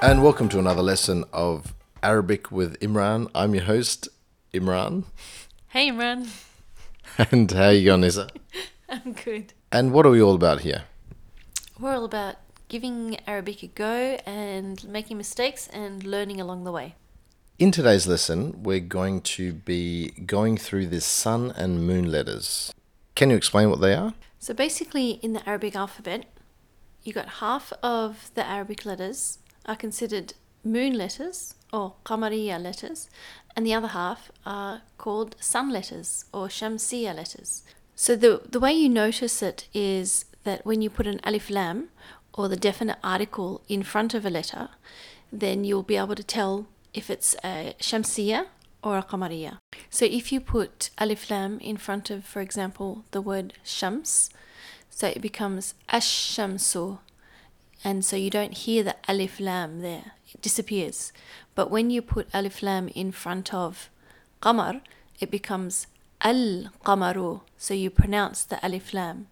And welcome to another lesson of Arabic with Imran. I'm your host, Imran. Hey Imran, And how are you going, Nisa? I'm good. And what are we all about here? We're all about giving Arabic a go and making mistakes and learning along the way. In today's lesson, we're going to be going through the sun and moon letters. Can you explain what they are? So basically, in the Arabic alphabet, you got half of the Arabic letters are considered moon letters or qamariya letters, and the other half are called sun letters or shamsiya letters. So the the way you notice it is that when you put an alif lam or the definite article in front of a letter, then you'll be able to tell if it's a shamsiya or a qamariya. So if you put alif lam in front of, for example, the word shams, so it becomes ash-shamsu, and so you don't hear the alif lam there; it disappears. But when you put alif lam in front of qamar, it becomes al qamaru. So you pronounce the alif lam.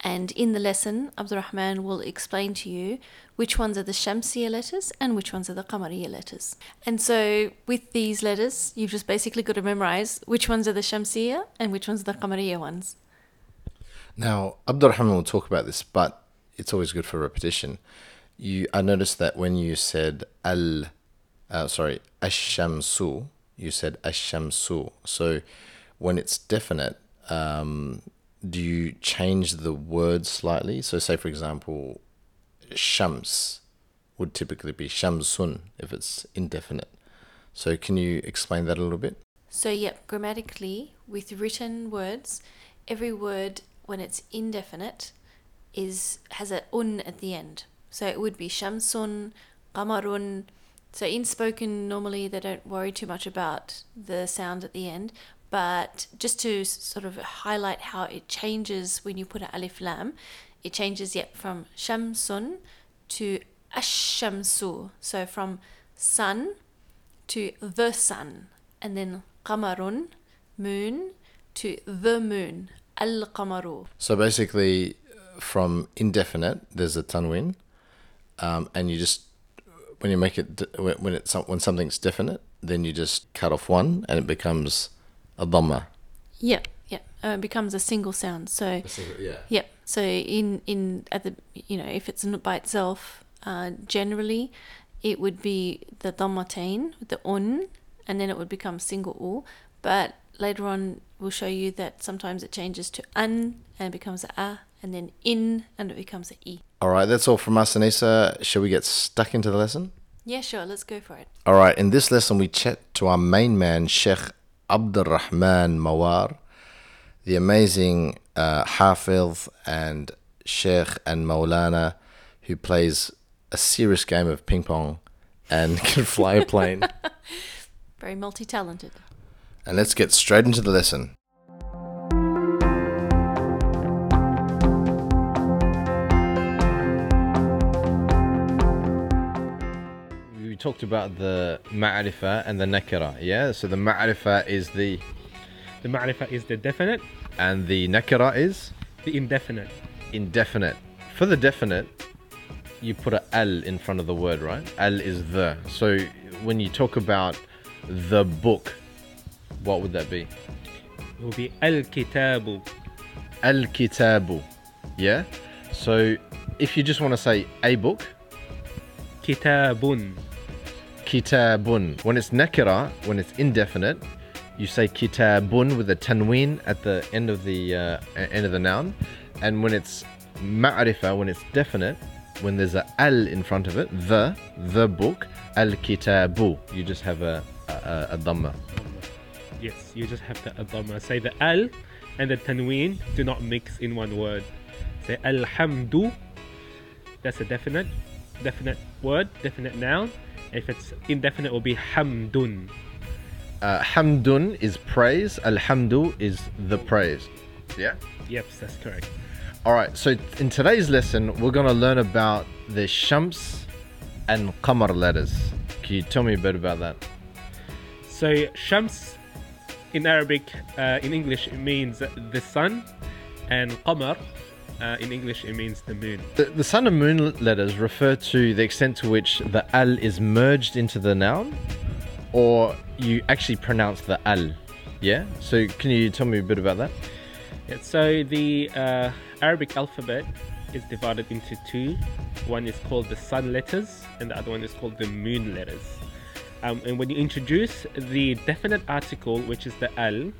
And in the lesson, Abdurrahman will explain to you which ones are the Shamsiya letters and which ones are the Qamariya letters. And so, with these letters, you've just basically got to memorize which ones are the Shamsiya and which ones are the Qamariya ones. Now, Abdurrahman will talk about this, but it's always good for repetition. You, I noticed that when you said al, uh, sorry, ashamsu, you said ashamsu. So when it's definite, um, do you change the word slightly? So, say for example, shams would typically be shamsun if it's indefinite. So, can you explain that a little bit? So, yep, grammatically, with written words, every word when it's indefinite is has a un at the end. So it would be shamsun, qamarun. So in spoken, normally they don't worry too much about the sound at the end. But just to sort of highlight how it changes when you put an alif lam, it changes yet from shamsun to ash-shamsu. So from sun to the sun, and then qamarun, moon, to the moon, al qamaru. So basically, from indefinite, there's a tanwin, um, and you just when you make it when when it's when something's definite, then you just cut off one, and it becomes a dhamma. Yeah, yep. Uh, it becomes a single sound. So Yeah. yep. So in in at the you know if it's by itself, uh, generally, it would be the dhammatain with the un, and then it would become single u. But later on, we'll show you that sometimes it changes to an and it becomes a, and then in and it becomes an e. All right, that's all from us, Anissa. Shall we get stuck into the lesson? Yeah, sure. Let's go for it. All right, in this lesson, we chat to our main man, Sheikh Abdurrahman Mawar, the amazing uh, Hafiz and Sheikh and Maulana, who plays a serious game of ping pong and can fly a plane. Very multi-talented. and let's get straight into the lesson. Talked about the ma'rifa and the nakira, yeah? So the ma'rifa is the The ma'rifa is the definite, and the nakira is the indefinite. indefinite. For the definite, you put a al in front of the word, right? Al is the. So when you talk about the book, what would that be? It will be al-kitabu. Al kitabu. Yeah? So if you just want to say a book, Kitabun. Kitabun. When it's nakira, when it's indefinite, you say kitabun with a tanween at the end of the uh, end of the noun, and when it's ma'rifa, when it's definite, when there's a al in front of it, the the book, al kitabu, you just have a a, a, dhamma. Yes, you just have the adama. Say the al and the tanween do not mix in one word. Say alhamdu. That's a definite, definite word, definite noun. If it's indefinite, it will be hamdun. Uh, hamdun is praise. Alhamdu is the praise. Yeah. Yep, that's correct. All right. So in today's lesson, we're gonna learn about the shams and qamar letters. Can you tell me a bit about that? So shams in Arabic, uh, in English, it means the sun, and qamar Uh, in English, it means the moon. The, the sun and moon letters refer to the extent to which the al is merged into the noun, or you actually pronounce the al. Yeah. So can you tell me a bit about that? Yeah, so the uh, Arabic alphabet is divided into two. One is called the sun letters, and the other one is called the moon letters. Um, and when you introduce the definite article, which is the al,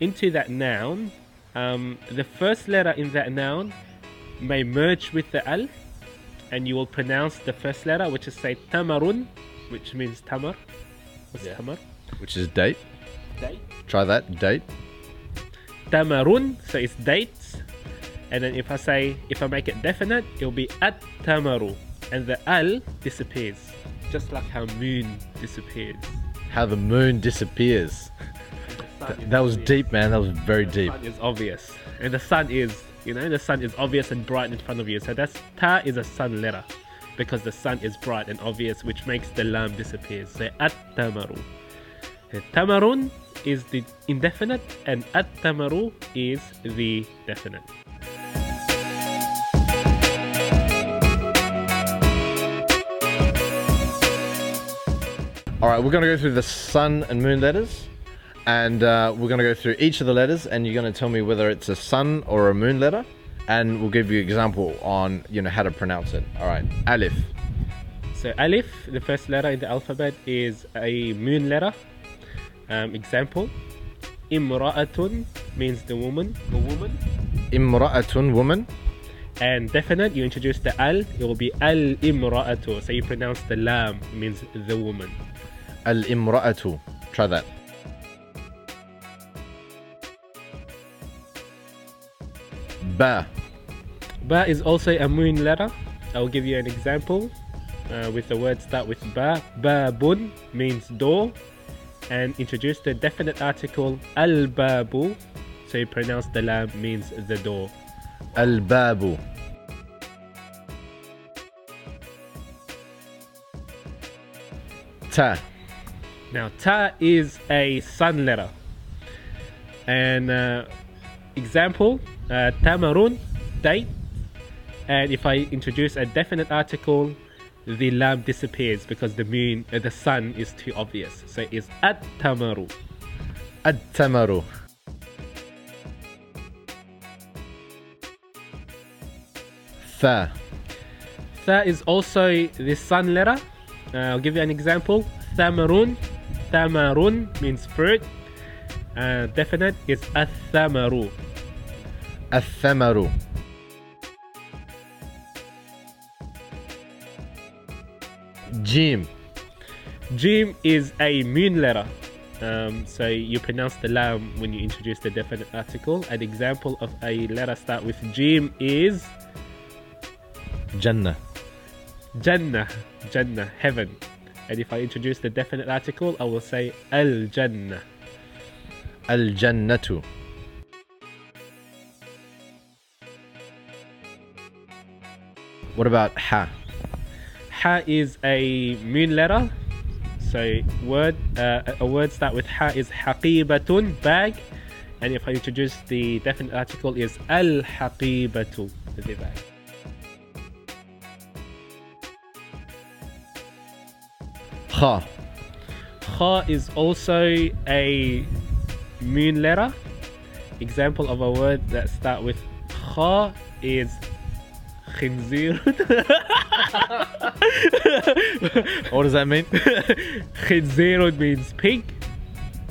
into that noun, um, the first letter in that noun may merge with the al, and you will pronounce the first letter, which is say tamarun, which means tamar. What's Yeah. tamar? Which is date. Date. Try that. Date. tamarun, so it's dates. And then if I say, if I make it definite, it'll be at tamaru. And the al disappears. Just like how moon disappears. How the moon disappears. Is That was obvious. deep, man. That was very The deep. It's obvious. And the sun is, you know, the sun is obvious and bright in front of you. So that's ta is a sun letter. Because the sun is bright and obvious, which makes the lam disappear. So at tamaru. Tamarun is the indefinite and at tamaru is the definite. All right, we're going to go through the sun and moon letters, and uh, we're going to go through each of the letters, and you're going to tell me whether it's a sun or a moon letter, and we'll give you an example on you know how to pronounce it. All right, alif, So alif, the first letter in the alphabet, is a moon letter. Um, example: imra'atun means the woman, the woman. imra'atun, woman, And definite, you introduce the al, it will be al imra'atu. So you pronounce the lam, means the woman. al imra'atu. Try that. Ba, Ba is also a moon letter. I'll give you an example. Uh, with the word start with ba. Babun means door. And introduce the definite article al babu. So you pronounce the lam means the door. al babu, ta, Now, ta is a sun letter. And uh, example, uh, tamarun, date. And if I introduce a definite article, the lam disappears because the moon, uh, the sun is too obvious. So it's at tamaru. At tamaru, tha, Tha is also the sun letter. Uh, I'll give you an example. Thamarun. Thamarun means fruit. Uh, definite is at athamaru. الثمر جيم Jim is a moon letter. Um, so you pronounce the lam when you introduce the definite article. An example of a letter start with Jim is جنة Jannah. Jannah, heaven. And if I introduce the definite article, I will say Al Jannah. الجنة What about ha? Ha is a moon letter. So word uh, a word start with ha is haqibatun bag, and if I introduce the definite article is al haqibatu the bag. Kha. Kha is also a moon letter. Example of a word that start with kha is khinzir. What does that mean? Khinzirun means pig.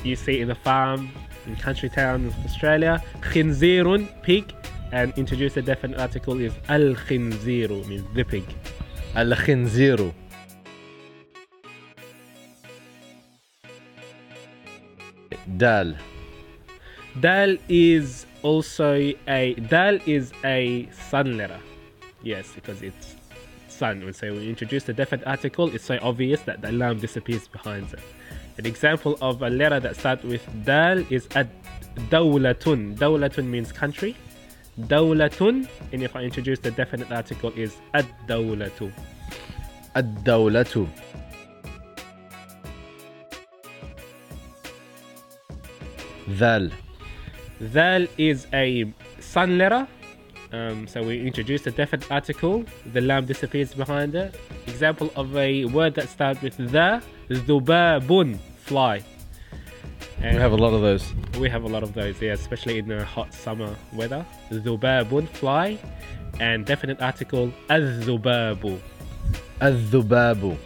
You see it in the farm in country town of Australia. Khinzirun, pig. And introduce a definite article is al khinziru means the pig. الخنزير دال Dal is also a dal is a sun letter. Yes, because it's sun. And so we introduce the definite article, it's so obvious that the lam disappears behind it. An example of a letter that starts with dal is ad dawlatun. Dawlatun means country. Dawlatun, and if I introduce the definite article, is ad dawlatu. Ad dawlatu. Dal. Dal is a sun letter um, so we introduce a definite article. The lam disappears behind it. Example of a word that starts with the Zubabun fly. And we have a lot of those. We have a lot of those, yeah, especially in the hot summer weather. Zubabun fly, and definite article azubabu. Azubabu.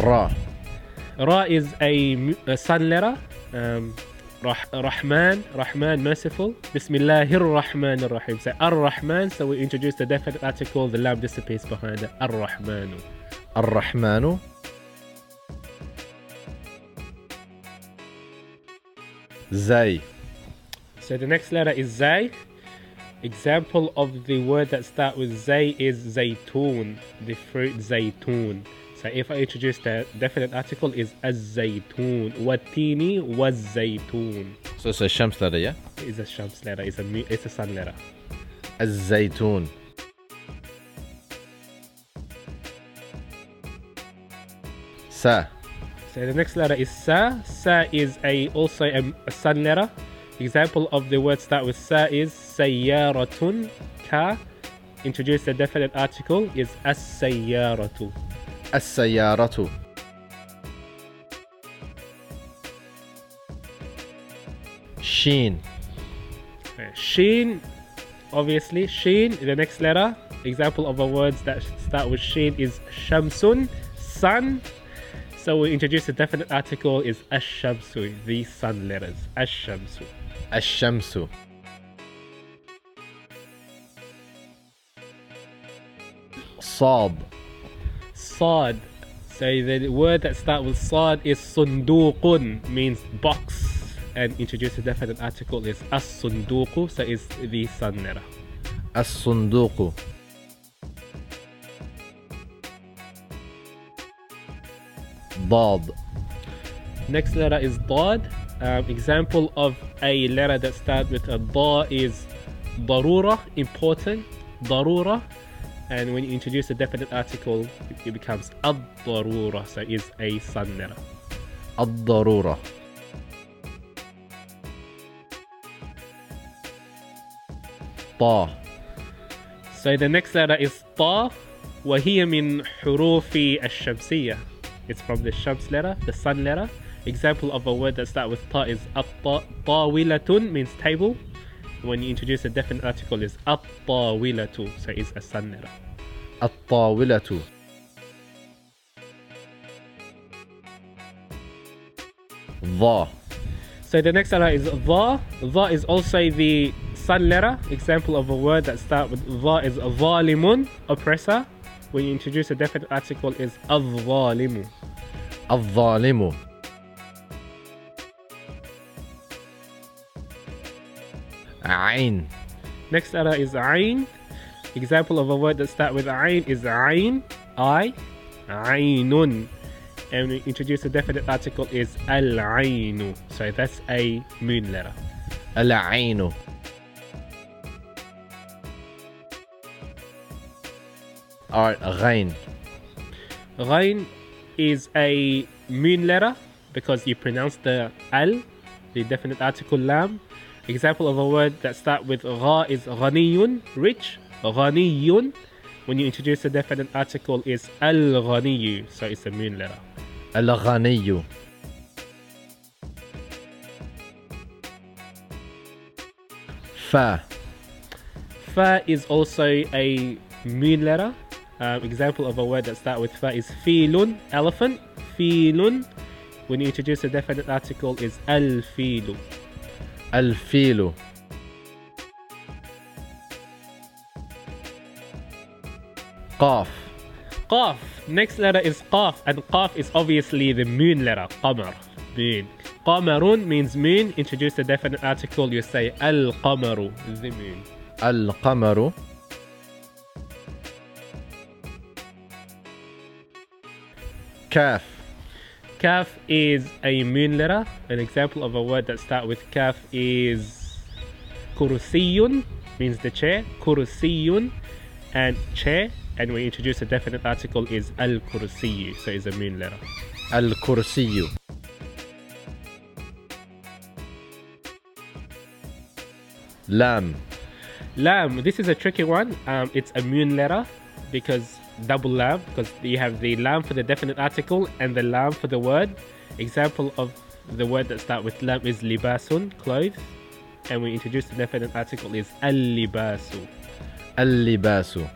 Ra. Ra is a, a sun letter. Um, رح رحمن رحمن merciful. بسم الله الرحمن الرحيم. So الرحمن so we introduce the definite article the lam disappears behind it. الرحمن. الرحمن. زي. So the next letter is زي. Example of the word that start with زي is زيتون. The fruit زيتون. So if I introduce the definite article is Az-Zaytun. Watini was Zaytun. So it's a shams letter, yeah? It's a Shams letter, it's a, mu- it's a sun letter. الزيتون سا So the next letter is Sa. Sa is a also a, a sun letter. Example of the word start with Sa is Sayyaratun. Ka. Introduce the definite article is As-Sayyaratu. السيارة شين Uh, Sheen, obviously, Sheen, the next letter. Example of a words that start with Sheen is Shamsun, sun. So we introduce the definite article is Ash-Shamsu, the sun letters. Ash-Shamsu. الشمس صاد Sad. So the word that starts with Sad is sundukun means box, and introduces definite article is as sunduku. so it's the Sannera. As sunduku. Dad. Next letter is Dad. Um, example of a letter that starts with a Da is Darura, important. Darura, And when you introduce a definite article, it, it becomes Ad-Darura, so is a sun letter. الضرورة طا So the next letter is Ta. وهي من حروف الشمسية. It's from the Shams letter, the sun letter. Example of a word that starts with Ta is الط- طاولة means table. When you introduce a definite article is الطاولة, so it's a sun letter. الطاولة ضا So the next letter is Dha. Dha is also the sun letter. Example of a word that starts with Dha is ظالم, oppressor. When you introduce a definite article is الظالم. الظالم Ain. Next letter is Ayn. Example of a word that starts with Ayn is Ayn, I, Aynun. And we introduce a definite article is Al Ainu. So that's a moon letter. Al Ainu. Alright, Ghain. Ghain is a moon letter because you pronounce the Al, the definite article Lam, Example of a word that start with ra is ghaniyun, rich. Ghaniyun. When you introduce the definite article is al ghaniyu, so it's a moon letter. Al ghaniyu. Fa. Fa is also a moon letter. Um, example of a word that start with fa is filun, elephant. Filun. When you introduce a definite article is al filu. الفيل قاف Qaf. Next letter is qaf, and qaf is obviously the moon letter. Qamar. Moon. Qamarun means moon. Introduce a definite article, you say al qamaru, the moon. القمر كاف Kaf is a moon letter. An example of a word that starts with kaf is kurusiyun, means the chair, kurusiyun, and chair. And we introduce a definite article is al kursiyu, so it's a moon letter. Al kursiyu. Lam. Lam. This is a tricky one. Um, it's a moon letter because double lam because you have the lam for the definite article and the lam for the word. Example of the word that start with lam is libasun, clothes. And we introduce the definite article is al-libasu. Al-libasu.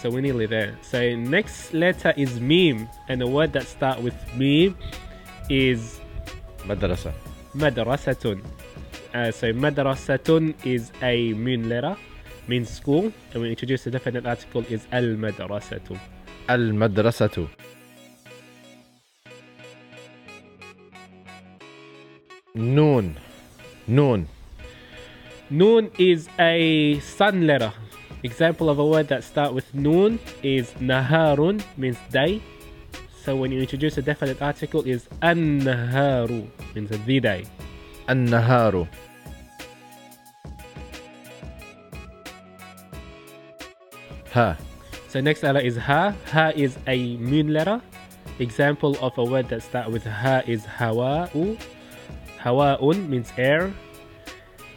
So we're nearly there. So next letter is meme, and the word that start with meme is Madrasa. madrasatun. Uh, so madrasatun is a moon letter, means school, and we introduce the definite article is al madrasatu. Al-madrasatu. Noon. Noon. Noon is a sun letter. Example of a word that start with noon is naharun, means day. So when you introduce a definite article is an naharu, means the day. An-naharu. Ha. So next letter is ha. Ha is a moon letter. Example of a word that start with ha is hawa'u. Hawa'un means air.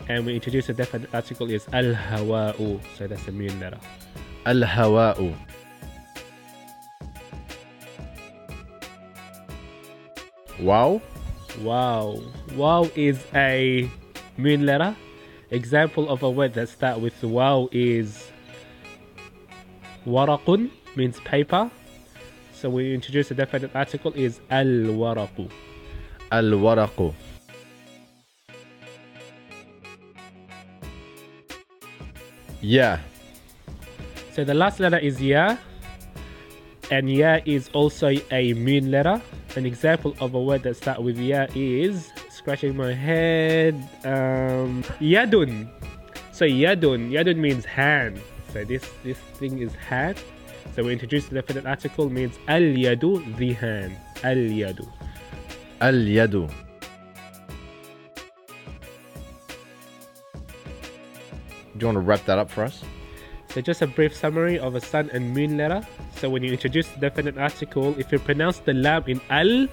And we introduce a definite article is al hawa'u. So that's a moon letter. Al-hawa'u. Wow. Wow. Wow is a moon letter. Example of a word that start with wow is waraqun means paper. So we introduce a definite article is al waraqu. Al-waraqu. Yeah. So the last letter is ya, and ya is also a moon letter. An example of a word that start with ya is scratching my head. Um, yadun. So yadun, yadun means hand. So this this thing is hand. So we introduce the definite article means al yadu, the hand. Al yadu. Al-yadu. Do you want to wrap that up for us? So just a brief summary of a sun and moon letter. So when you introduce the definite article, if you pronounce the lam in al,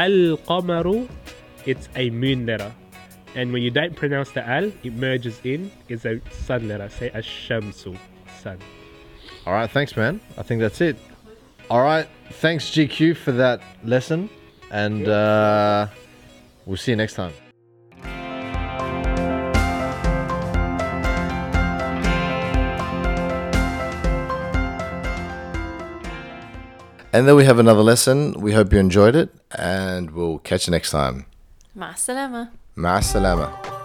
al qamaru, it's a moon letter. And when you don't pronounce the al, it merges in, is a sun letter. Say ash-shamsu, sun. All right, thanks, man. I think that's it. All right, thanks, GQ, for that lesson. And uh, we'll see you next time. And then we have another lesson. We hope you enjoyed it, and we'll catch you next time. مع السلامة مع السلامة.